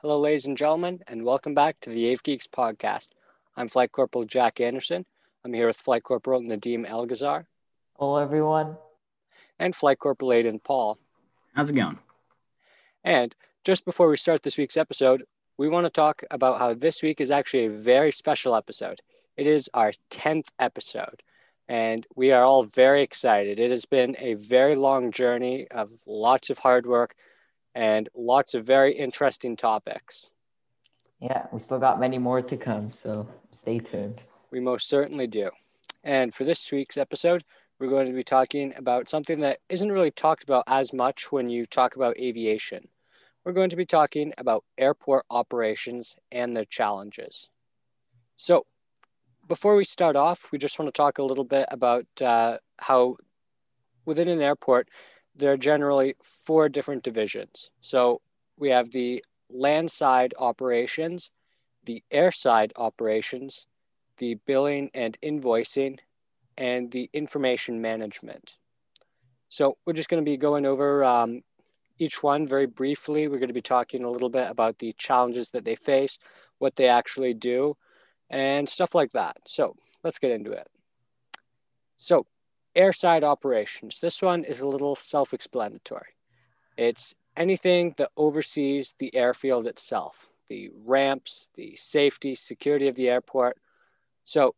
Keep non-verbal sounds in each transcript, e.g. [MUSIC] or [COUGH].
Hello, ladies and gentlemen, and welcome back to the Ave Geeks podcast. I'm Flight Corporal Jack Anderson. I'm here with Flight Corporal Nadim Elgazar. Hello, everyone. And Flight Corporal Aiden Paul. How's it going? And just before we start this week's episode, we want to talk about how this week is actually a very special episode. It is our 10th episode, and we are all very excited. It has been a very long journey of lots of hard work and lots of very interesting topics. Yeah, we still got many more to come, so stay tuned. We most certainly do. And for this week's episode, we're going to be talking about something that isn't really talked about as much when you talk about aviation. We're going to be talking about airport operations and their challenges. So, before we start off, we just want to talk a little bit about uh, how within an airport, there are generally four different divisions. So, we have the landside operations, the airside operations, the billing and invoicing, and the information management. So we're just going to be going over um, each one very briefly. We're going to be talking a little bit about the challenges that they face, what they actually do, and stuff like that. So let's get into it. So, airside operations. This one is a little self explanatory. It's anything that oversees the airfield itself, the ramps, the safety, security of the airport. So,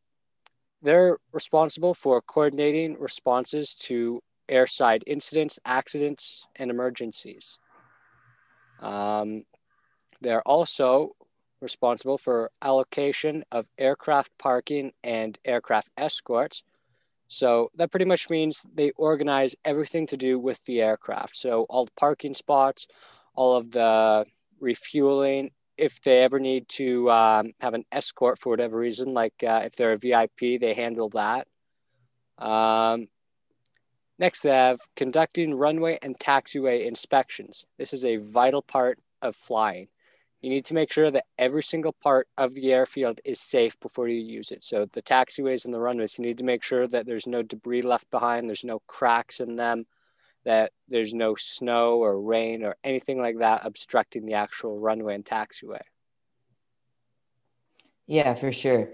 they're responsible for coordinating responses to airside incidents, accidents, and emergencies. Um, they're also responsible for allocation of aircraft parking and aircraft escorts. So that pretty much means they organize everything to do with the aircraft. So all the parking spots, all of the refueling, if they ever need to um, have an escort for whatever reason, like uh, if they're a VIP, they handle that. Um, next, they have conducting runway and taxiway inspections. This is a vital part of flying. You need to make sure that every single part of the airfield is safe before you use it. So the taxiways and the runways, you need to make sure that there's no debris left behind, there's no cracks in them, that there's no snow or rain or anything like that obstructing the actual runway and taxiway. Yeah, for sure.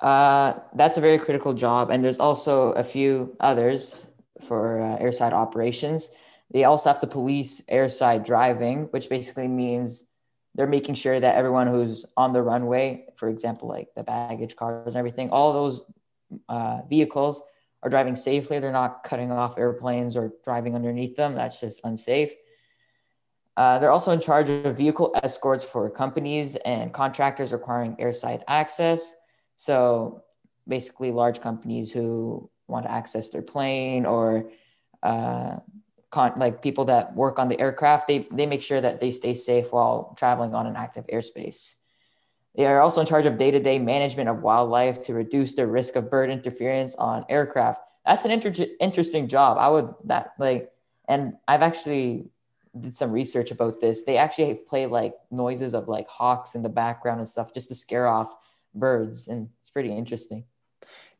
Uh, that's a very critical job. And there's also a few others for uh, airside operations. They also have to police airside driving, which basically means they're making sure that everyone who's on the runway, for example, like the baggage cars and everything, all those uh, vehicles are driving safely. They're not cutting off airplanes or driving underneath them. That's just unsafe. Uh, they're also in charge of vehicle escorts for companies and contractors requiring airside access. So basically, large companies who want to access their plane or uh, con- like people that work on the aircraft, they, they make sure that they stay safe while traveling on an active airspace. They are also in charge of day to day management of wildlife to reduce the risk of bird interference on aircraft. That's an inter- interesting job. I would that like, and I've actually did some research about this. They actually play like noises of like hawks in the background and stuff just to scare off birds, and it's pretty interesting.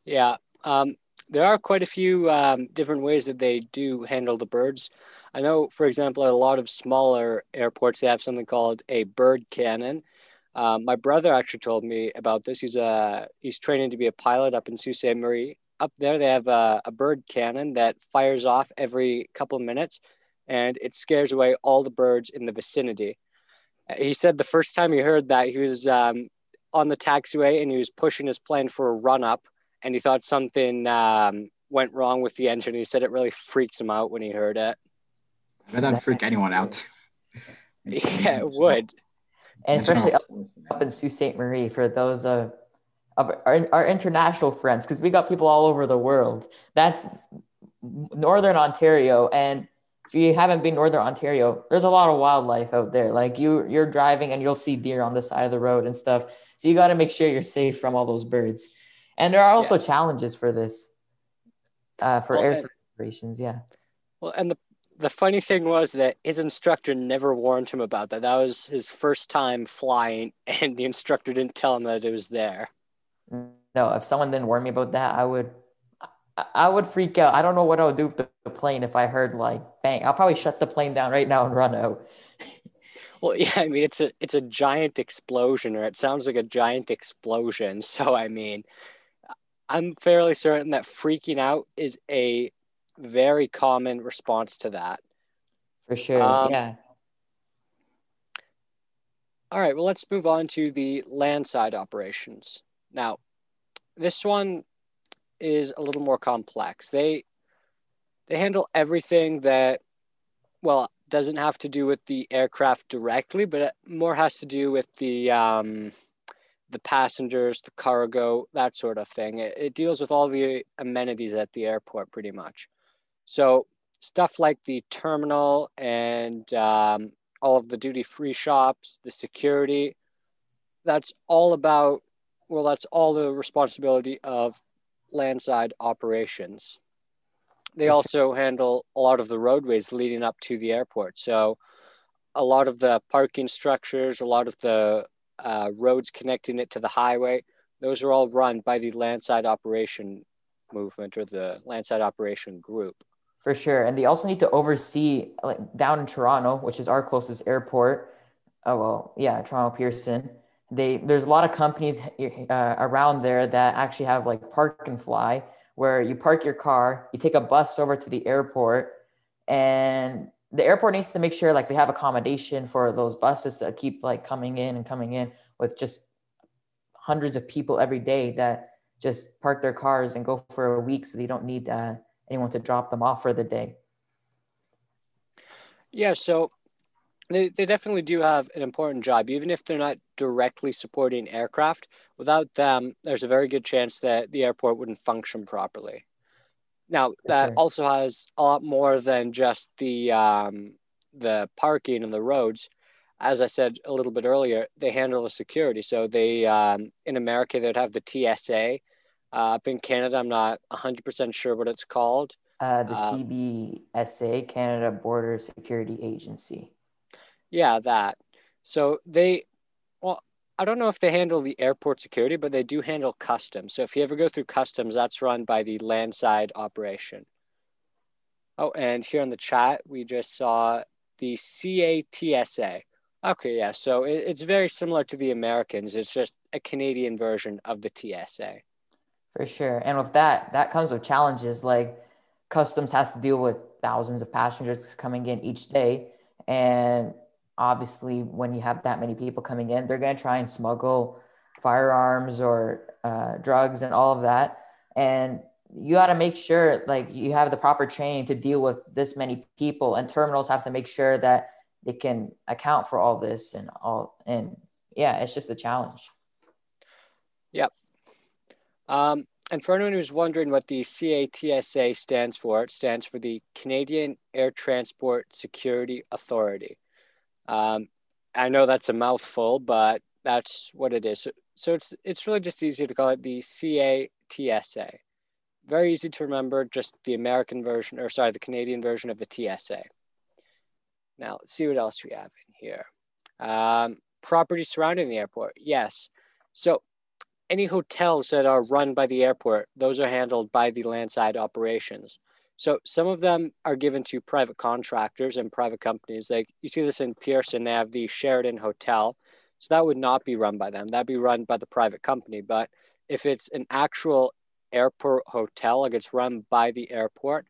Yeah, um, there are quite a few um, different ways that they do handle the birds. I know, for example, at a lot of smaller airports, they have something called a bird cannon um, my brother actually told me about this. He's a uh, he's training to be a pilot up in Sault Ste. Marie. Up there, they have a, a bird cannon that fires off every couple of minutes, and it scares away all the birds in the vicinity. He said the first time he heard that, he was um, on the taxiway and he was pushing his plane for a run up, and he thought something um, went wrong with the engine. He said it really freaks him out when he heard it. That would freak anyone out. [LAUGHS] yeah, it would and especially up, up in Sault Ste. Marie for those of, of our, our international friends, because we got people all over the world. That's Northern Ontario, and if you haven't been Northern Ontario, there's a lot of wildlife out there. Like you, you're driving and you'll see deer on the side of the road and stuff. So you got to make sure you're safe from all those birds. And there are also yeah. challenges for this, uh, for well, air operations. Yeah. Well, and the the funny thing was that his instructor never warned him about that. That was his first time flying, [LAUGHS] and the instructor didn't tell him that it was there. No, if someone didn't warn me about that, I would, I would freak out. I don't know what I would do with the plane if I heard like bang. I'll probably shut the plane down right now and run out. [LAUGHS] Well, yeah, I mean it's a it's a giant explosion, or it sounds like a giant explosion. [LAUGHS] So I mean, I'm fairly certain that freaking out is a very common response to that. For sure. Um, yeah. All right, well, let's move on to the landside operations. Now, this one is a little more complex. They they handle everything that well doesn't have to do with the aircraft directly, but it more has to do with the um, the passengers, the cargo, that sort of thing. It, it deals with all the amenities at the airport, pretty much. So stuff like the terminal and um, all of the duty free shops, the security, that's all about, well, that's all the responsibility of landside operations. They also handle a lot of the roadways leading up to the airport. So, a lot of the parking structures, a lot of the uh, roads connecting it to the highway, those are all run by the landside operation movement or the landside operation group. For sure. And they also need to oversee, like down in Toronto, which is our closest airport. Oh, well, yeah, Toronto Pearson. They, there's a lot of companies uh, around there that actually have like park and fly, where you park your car, you take a bus over to the airport, and the airport needs to make sure like they have accommodation for those buses that keep like coming in and coming in with just hundreds of people every day that just park their cars and go for a week so they don't need uh, anyone to drop them off for the day. Yeah, so they, they definitely do have an important job, even if they're not directly supporting aircraft. Without them, there's a very good chance that the airport wouldn't function properly. Now, that sure. also has a lot more than just the um, the parking and the roads. As I said a little bit earlier, they handle the security. So they um, in America they'd have the TSA, uh, up in Canada, I'm not 100% sure what it's called. Uh, the um, CBSA, Canada Border Security Agency. Yeah, that. So they, I don't know if they handle the airport security, but they do handle customs. So if you ever go through customs, that's run by the landside operation. Oh, and here in the chat, we just saw the CATSA. Okay, yeah. So it, it's very similar to the Americans. It's just a Canadian version of the TSA. For sure. And with that, that comes with challenges like customs has to deal with thousands of passengers coming in each day. And obviously, when you have that many people coming in, they're going to try and smuggle firearms or uh, drugs and all of that. And you got to make sure like you have the proper training to deal with this many people and terminals have to make sure that they can account for all this and all and yeah it's just a challenge yep um, and for anyone who's wondering what the CATSA stands for, it stands for the Canadian Air Transport Security Authority. Um, I know that's a mouthful, but that's what it is. So, so it's it's really just easy to call it the CATSA. Very easy to remember, just the American version, or sorry, the Canadian version of the TSA. Now, let's see what else we have in here. Um, property surrounding the airport. Yes. So any hotels that are run by the airport, those are handled by the landside operations. So some of them are given to private contractors and private companies. Like you see this in Pearson, they have the Sheraton Hotel. So that would not be run by them. That'd be run by the private company. But if it's an actual airport hotel, like it's run by the airport,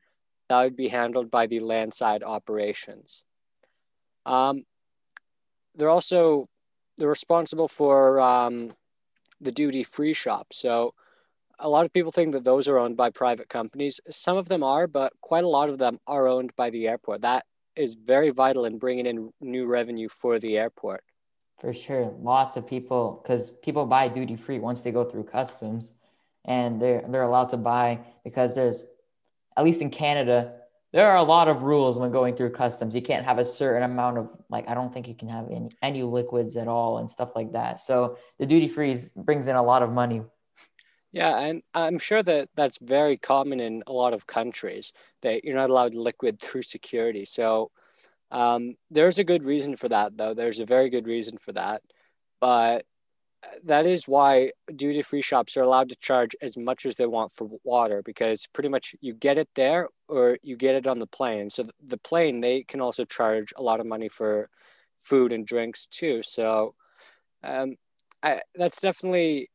that would be handled by the landside operations. Um, they're also they're responsible for um, the duty free shop. So a lot of people think that those are owned by private companies. Some of them are, but quite a lot of them are owned by the airport. That is very vital in bringing in new revenue for the airport. For sure. Lots of people, because people buy duty free once they go through customs and they're, they're allowed to buy because there's, at least in Canada, there are a lot of rules when going through customs. You can't have a certain amount of like I don't think you can have any, any liquids at all and stuff like that. So the duty free brings in a lot of money. Yeah, and I'm sure that that's very common in a lot of countries that you're not allowed liquid [LAUGHS] through security. So um, there's a good reason for that, though. There's a very good reason for that. But that is why duty free shops are allowed to charge as much as they want for water because pretty much you get it there or you get it on the plane. So the plane they can also charge a lot of money for food and drinks too. So um, I, that's definitely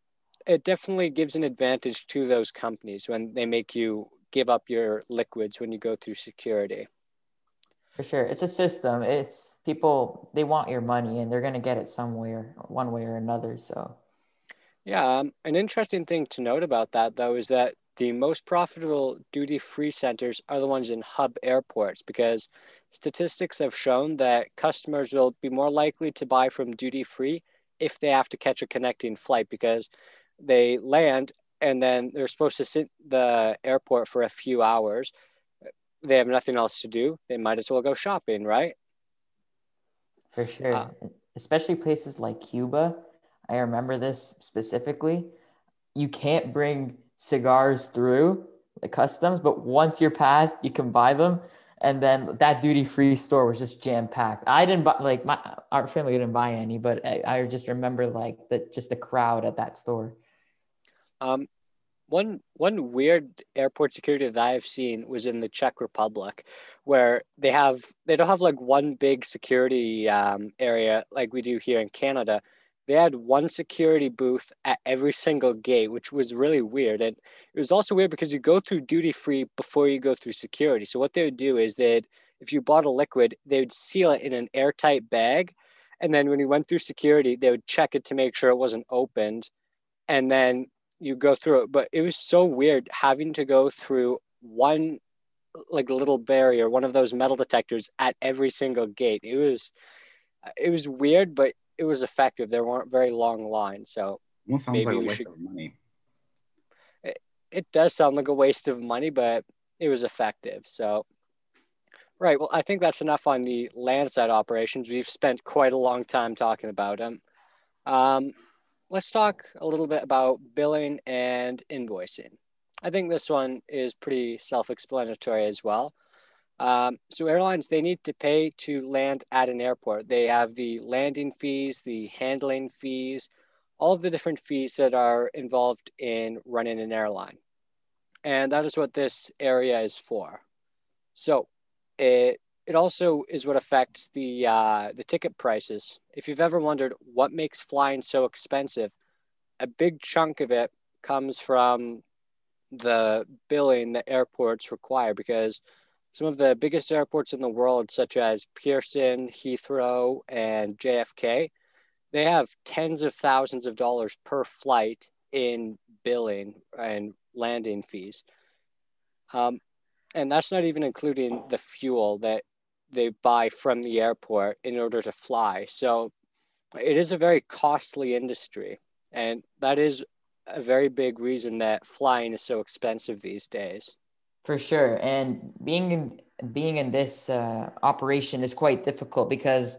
it definitely gives an advantage to those companies when they make you give up your liquids when you go through security. For sure. It's a system. It's people, they want your money and they're going to get it somewhere, one way or another. So, yeah. Um, an interesting thing to note about that, though, is that the most profitable duty free centers are the ones in hub airports because statistics have shown that customers will be more likely to buy from duty free if they have to catch a connecting flight because they land and then they're supposed to sit the airport for a few hours. They have nothing else to do. They might as well go shopping, right? For sure. Uh, Especially places like Cuba. I remember this specifically. You can't bring cigars through the customs, but once you're past, you can buy them. And then that duty free store was just jam packed. I didn't buy like my our family didn't buy any, but I, I just remember like the just the crowd at that store. Um, one one weird airport security that I've seen was in the Czech Republic, where they have they don't have like one big security um, area like we do here in Canada. They had one security booth at every single gate, which was really weird. And it was also weird because you go through duty free before you go through security. So what they would do is they'd if you bought a liquid, they would seal it in an airtight bag. And then when you went through security, they would check it to make sure it wasn't opened. And then you go through it, but it was so weird having to go through one like little barrier, one of those metal detectors at every single gate. It was it was weird, but it was effective. There weren't very long lines, so sounds maybe like a waste should... of money. It, it does sound like a waste of money, but it was effective. So, right. Well, I think that's enough on the landside operations. We've spent quite a long time talking about them. Um, let's talk a little bit about billing and invoicing. I think this one is pretty self-explanatory as well. Um, so airlines, they need to pay to land at an airport. They have the landing fees, the handling fees, all of the different fees that are involved in running an airline. And that is what this area is for. So it it also is what affects the uh, the ticket prices. If you've ever wondered what makes flying so expensive, a big chunk of it comes from the billing that airports require because some of the biggest airports in the world, such as Pearson, Heathrow, and JFK, they have tens of thousands of dollars per flight in billing and landing fees. Um, and that's not even including the fuel that they buy from the airport in order to fly. So it is a very costly industry. And that is a very big reason that flying is so expensive these days. For sure. And being in, being in this uh, operation is quite difficult because,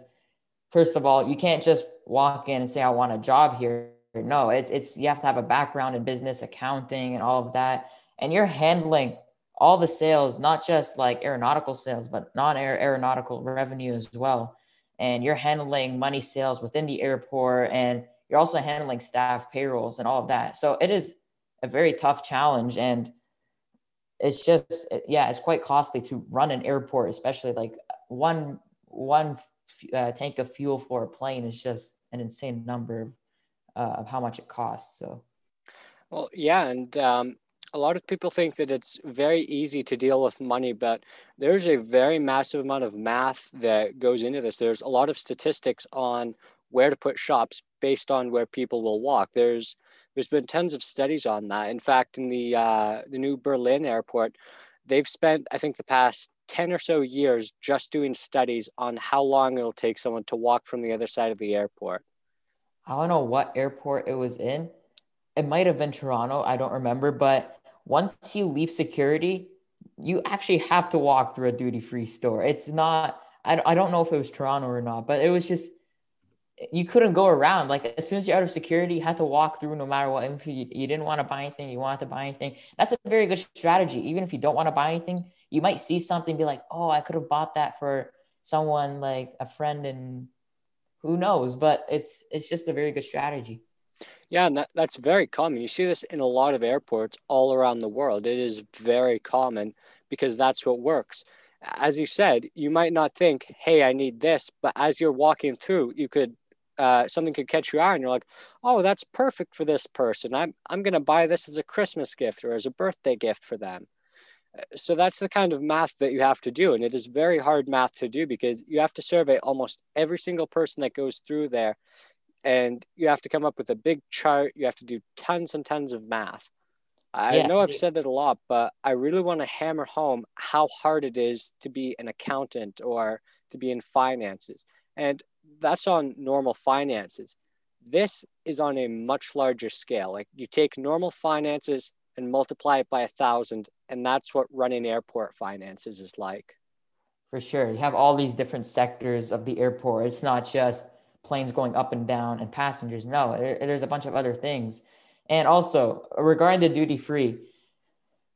first of all, you can't just walk in and say, I want a job here. No, it's, it's you have to have a background in business, accounting, and all of that. And you're handling all the sales, not just like aeronautical sales, but non aeronautical revenue as well. And you're handling money sales within the airport and you're also handling staff payrolls and all of that. So it is a very tough challenge. And it's just, yeah, it's quite costly to run an airport, especially like one, one uh, tank of fuel for a plane is just an insane number of, uh, of how much it costs. So, well, yeah. And um, a lot of people think that it's very easy to deal with money, but there's a very massive amount of math that goes into this. There's a lot of statistics on where to put shops based on where people will walk. There's there's been tons of studies on that. In fact, in the uh, the new Berlin airport, they've spent I think the past ten or so years just doing studies on how long it'll take someone to walk from the other side of the airport. I don't know what airport it was in. It might have been Toronto. I don't remember, but once you leave security, you actually have to walk through a duty free store. It's not, I, I don't know if it was Toronto or not, but it was just, you couldn't go around. Like as soon as you're out of security, you had to walk through no matter what. If you, you didn't want to buy anything, you wanted to buy anything. That's a very good strategy. Even if you don't want to buy anything, you might see something, be like, oh, I could have bought that for someone like a friend and who knows, but it's, it's just a very good strategy. Yeah, and that, that's very common. You see this in a lot of airports all around the world. It is very common because that's what works. as you said, you might not think, hey, I need this, but as you're walking through, you could uh, something could catch your eye and you're like, oh, that's perfect for this person. I'm I'm gonna buy this as a Christmas gift or as a birthday gift for them. So that's the kind of math that you have to do, and it is very hard math to do because you have to survey almost every single person that goes through there, and you have to come up with a big chart. You have to do tons and tons of math. I yeah. know I've said that a lot, but I really want to hammer home how hard it is to be an accountant or to be in finances. And that's on normal finances. This is on a much larger scale. Like you take normal finances and multiply it by a thousand, and that's what running airport finances is like. For sure. You have all these different sectors of the airport. It's not just planes going up and down and passengers. No, there's a bunch of other things and also regarding the duty free,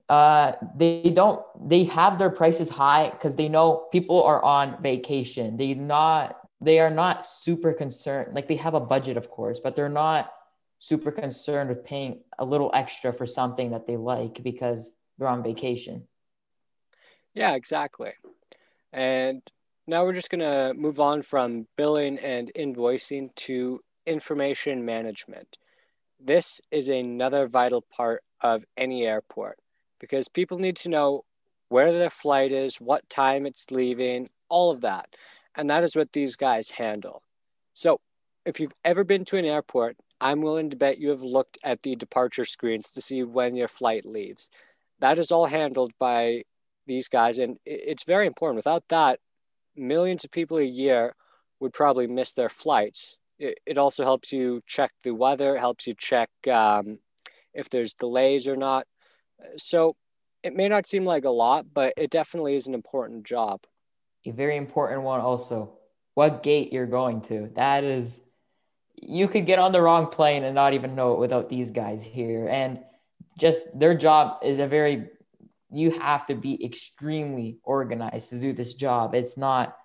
uh, they don't they have their prices high because they know people are on vacation. They not they are not super concerned. Like they have a budget, of course, but they're not super concerned with paying a little extra for something that they like because they're on vacation. Yeah, exactly. And now we're just going to move on from billing and invoicing to information management. This is another vital part of any airport because people need to know where their flight is, what time it's leaving, all of that. And that is what these guys handle. So, if you've ever been to an airport, I'm willing to bet you have looked at the departure screens to see when your flight leaves. That is all handled by these guys, and it's very important. Without that, millions of people a year would probably miss their flights it, it also helps you check the weather, helps you check um, if there's delays or not. So it may not seem like a lot, but it definitely is an important job. A very important one also. What gate you're going to. That is you could get on the wrong plane and not even know it without these guys here. And just their job is a very you have to be extremely organized to do this job. It's not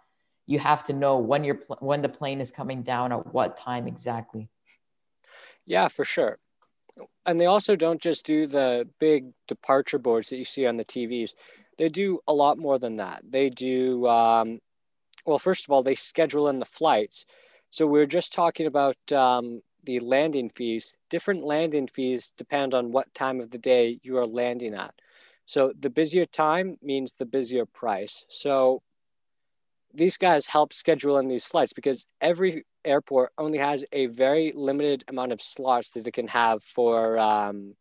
you have to know when you're when the plane is coming down at what time exactly. Yeah, for sure. And they also don't just do the big departure boards that you see on the TVs. They do a lot more than that. They do, um, well, first of all, they schedule in the flights. So we are just talking about um, the landing fees. Different landing fees depend on what time of the day you are landing at. So the busier time means the busier price. So these guys help schedule in these flights because every airport only has a very limited amount of slots that it can have for um,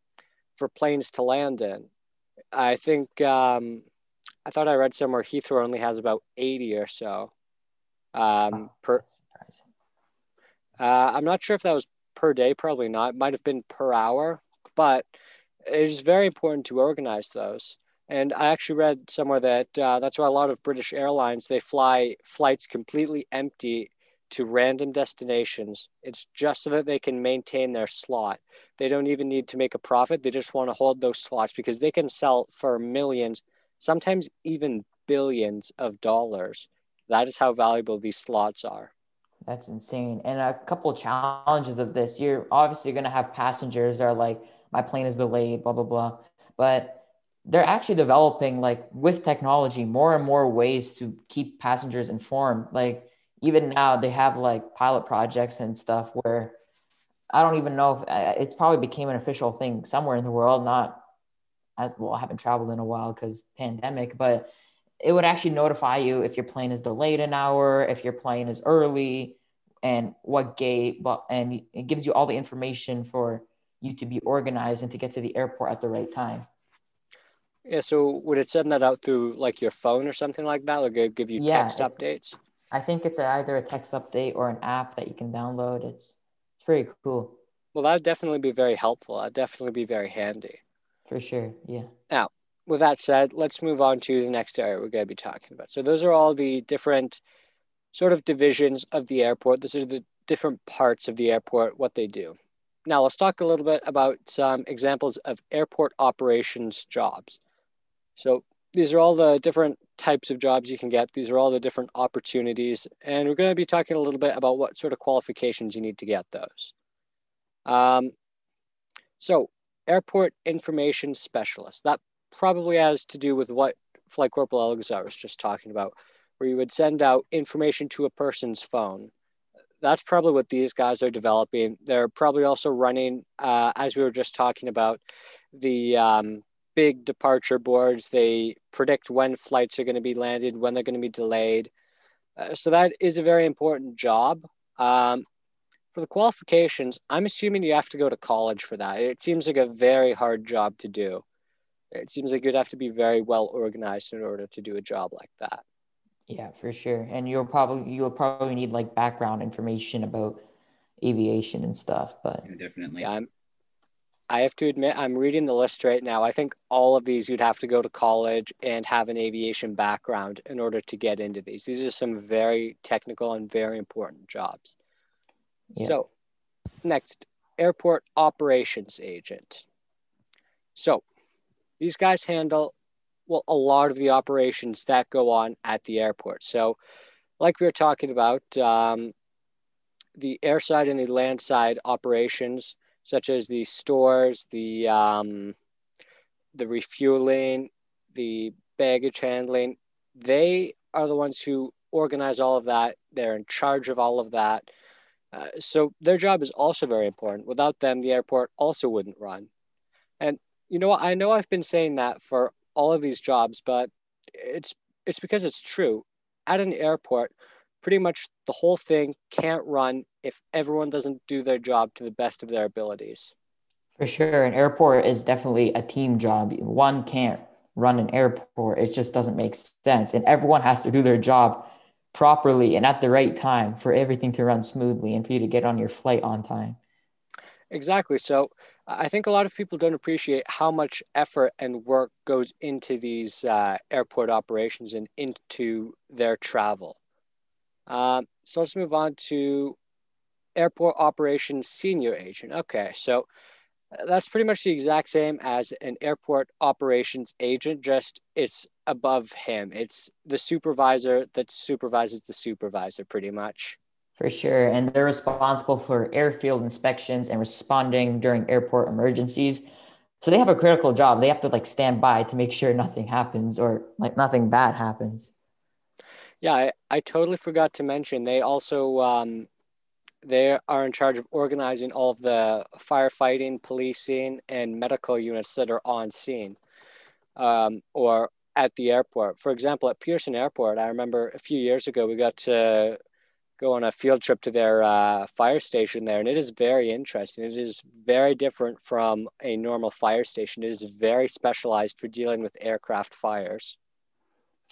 for planes to land in. I think um, I thought I read somewhere Heathrow only has about eighty or so um, per. Uh, I'm not sure if that was per day. Probably not. It might have been per hour, but it is very important to organize those. And I actually read somewhere that uh, that's why a lot of British airlines they fly flights completely empty to random destinations. It's just so that they can maintain their slot. They don't even need to make a profit. They just want to hold those slots because they can sell for millions, sometimes even billions of dollars. That is how valuable these slots are. That's insane. And a couple challenges of this. You're obviously going to have passengers that are like, my plane is delayed, blah, blah, blah. But they're actually developing like with technology more and more ways to keep passengers informed. Like even now they have like pilot projects and stuff where i don't even know if it's probably became an official thing somewhere in the world not as well i haven't traveled in a while because pandemic but it would actually notify you if your plane is delayed an hour if your plane is early and what gate but and it gives you all the information for you to be organized and to get to the airport at the right time yeah, so would it send that out through like your phone or something like that, or give you yeah, text updates? I think it's either a text update or an app that you can download. It's it's pretty cool. Well, that'd definitely be very helpful. That'd definitely be very handy. For sure, yeah. Now, with that said, let's move on to the next area we're going to be talking about. So those are all the different sort of divisions of the airport. Those are the different parts of the airport, what they do. Now, let's talk a little bit about some examples of airport operations jobs. So these are all the different types of jobs you can get. These are all the different opportunities. And we're going to be talking a little bit about what sort of qualifications you need to get those. Um, so airport information specialist, that probably has to do with what Flight Corporal Elgazar was just talking about, where you would send out information to a person's phone. That's probably what these guys are developing. They're probably also running, uh, as we were just talking about, the um, big departure boards. They predict when flights are going to be landed, when they're going to be delayed. Uh, so that is a very important job. Um, for the qualifications, I'm assuming you have to go to college for that. It seems like a very hard job to do. It seems like you'd have to be very well organized in order to do a job like that. Yeah, for sure. And you'll probably you'll probably need like background information about aviation and stuff. But yeah, definitely. Yeah, I'm, I have to admit, I'm reading the list right now. I think all of these you'd have to go to college and have an aviation background in order to get into these. These are some very technical and very important jobs. Yeah. So, next, airport operations agent. So, these guys handle well a lot of the operations that go on at the airport. So, like we were talking about, um, the airside and the landside operations, such as the stores, the um, the refueling, the baggage handling, they are the ones who organize all of that. They're in charge of all of that. Uh, so their job is also very important. Without them, the airport also wouldn't run. And you know, I know I've been saying that for all of these jobs, but it's it's because it's true. At an airport, pretty much the whole thing can't run if everyone doesn't do their job to the best of their abilities. For sure, an airport is definitely a team job. One can't run an airport; it just doesn't make sense, and everyone has to do their job properly and at the right time for everything to run smoothly and for you to get on your flight on time. Exactly. So I think a lot of people don't appreciate how much effort and work goes into these uh, airport operations and into their travel. Um, so let's move on to airport operations senior agent. Okay, so that's pretty much the exact same as an airport operations agent, just it's above him. It's the supervisor that supervises the supervisor, pretty much. For sure. And they're responsible for airfield inspections and responding during airport emergencies. So they have a critical job. They have to like stand by to make sure nothing happens or like nothing bad happens. Yeah, I, I totally forgot to mention they also um, they are in charge of organizing all of the firefighting, policing, and medical units that are on scene um, or at the airport. For example, at Pearson Airport, I remember a few years ago we got to go on a field trip to their uh, fire station there, and it is very interesting. It is very different from a normal fire station. It is very specialized for dealing with aircraft fires.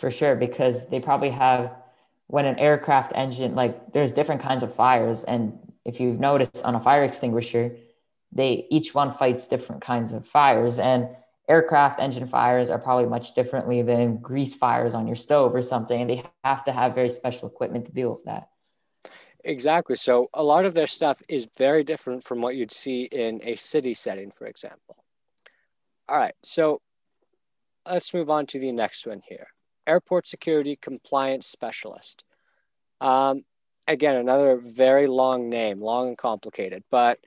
For sure, because they probably have when an aircraft engine like there's different kinds of fires and if you've noticed on a fire extinguisher they each one fights different kinds of fires and aircraft engine fires are probably much differently than grease fires on your stove or something and they have to have very special equipment to deal with that. Exactly so a lot of their stuff is very different from what you'd see in a city setting for example. All right so let's move on to the next one here Airport Security Compliance Specialist. Um, again, another very long name, long and complicated, but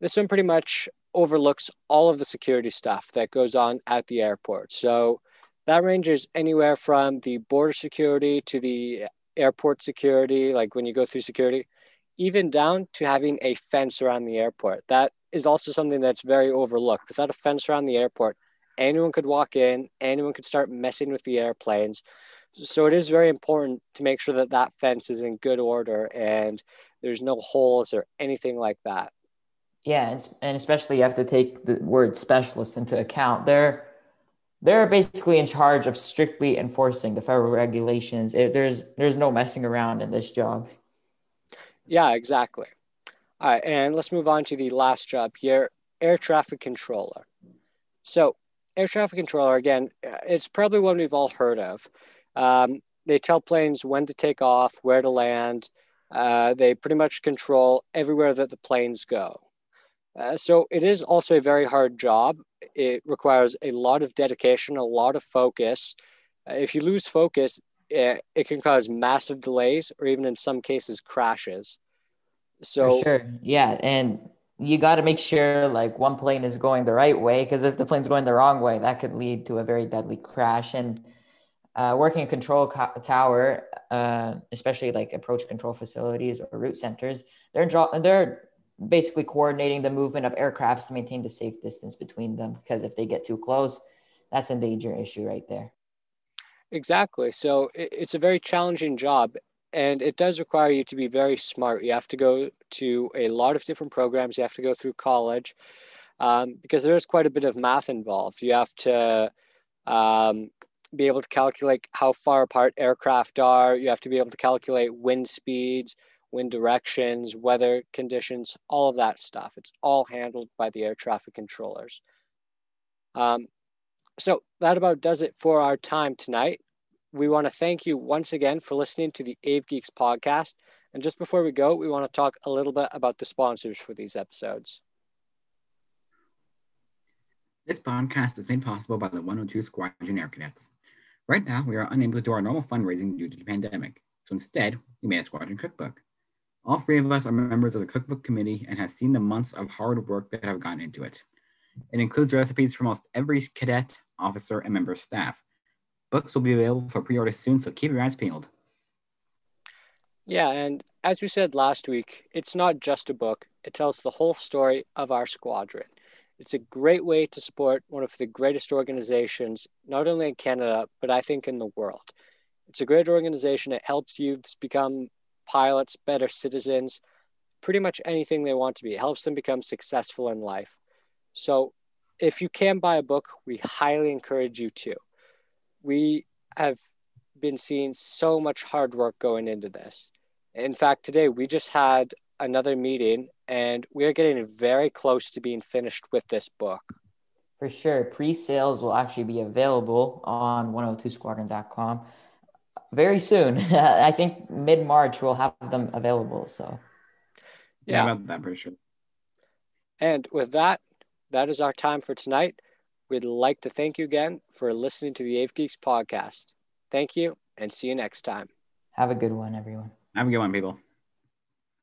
this one pretty much overlooks all of the security stuff that goes on at the airport. So that ranges anywhere from the border security to the airport security, like when you go through security, even down to having a fence around the airport. That is also something that's very overlooked. Without a fence around the airport, anyone could walk in, anyone could start messing with the airplanes. So it is very important to make sure that that fence is in good order and there's no holes or anything like that. Yeah, and, especially you have to take the word specialist into account. They're they're basically in charge of strictly enforcing the federal regulations. There's there's no messing around in this job. Yeah, exactly. All right, and let's move on to the last job here, air traffic controller. So air traffic controller, again, it's probably one we've all heard of. Um, they tell planes when to take off, where to land. Uh, they pretty much control everywhere that the planes go. Uh, so it is also a very hard job. It requires a lot of dedication, a lot of focus. Uh, if you lose focus, it, it, can cause massive delays or even in some cases crashes. So For sure, yeah, and you got to make sure like one plane is going the right way because if the plane's going the wrong way, that could lead to a very deadly crash. And uh, working a control co- tower, uh, especially like approach control facilities or route centers, they're draw- they're basically coordinating the movement of aircrafts to maintain the safe distance between them. Because if they get too close, that's a danger issue right there. Exactly. So it's a very challenging job, and it does require you to be very smart. You have to go to a lot of different programs. You have to go through college um, because there is quite a bit of math involved. You have to um, be able to calculate how far apart aircraft are. You have to be able to calculate wind speeds, wind directions, weather conditions, all of that stuff. It's all handled by the air traffic controllers. Um, so that about does it for our time tonight. We want to thank you once again for listening to the Ave Geeks podcast. And just before we go, we want to talk a little bit about the sponsors for these episodes. This podcast is made possible by the 102 Squadron Air Cadets. Right now, we are unable to do our normal fundraising due to the pandemic, so instead, we made a squadron cookbook. All three of us are members of the cookbook committee and have seen the months of hard work that have gone into it. It includes recipes for almost every cadet, officer, and member staff. Books will be available for pre order soon, so keep your eyes peeled. Yeah, and as we said last week, it's not just a book, it tells the whole story of our squadron. It's a great way to support one of the greatest organizations, not only in Canada, but I think in the world. It's a great organization. It helps youths become pilots, better citizens, pretty much anything they want to be. It helps them become successful in life. So if you can buy a book, we highly encourage you to. We have been seeing so much hard work going into this. In fact, today we just had another meeting and we are getting very close to being finished with this book. For sure. Pre sales will actually be available on 102squadron.com very soon. [LAUGHS] I think mid March we'll have them available. So, yeah, yeah I'm pretty sure. And with that, that is our time for tonight. We'd like to thank you again for listening to the Ave Geeks podcast. Thank you and see you next time. Have a good one, everyone. Have a good one, people.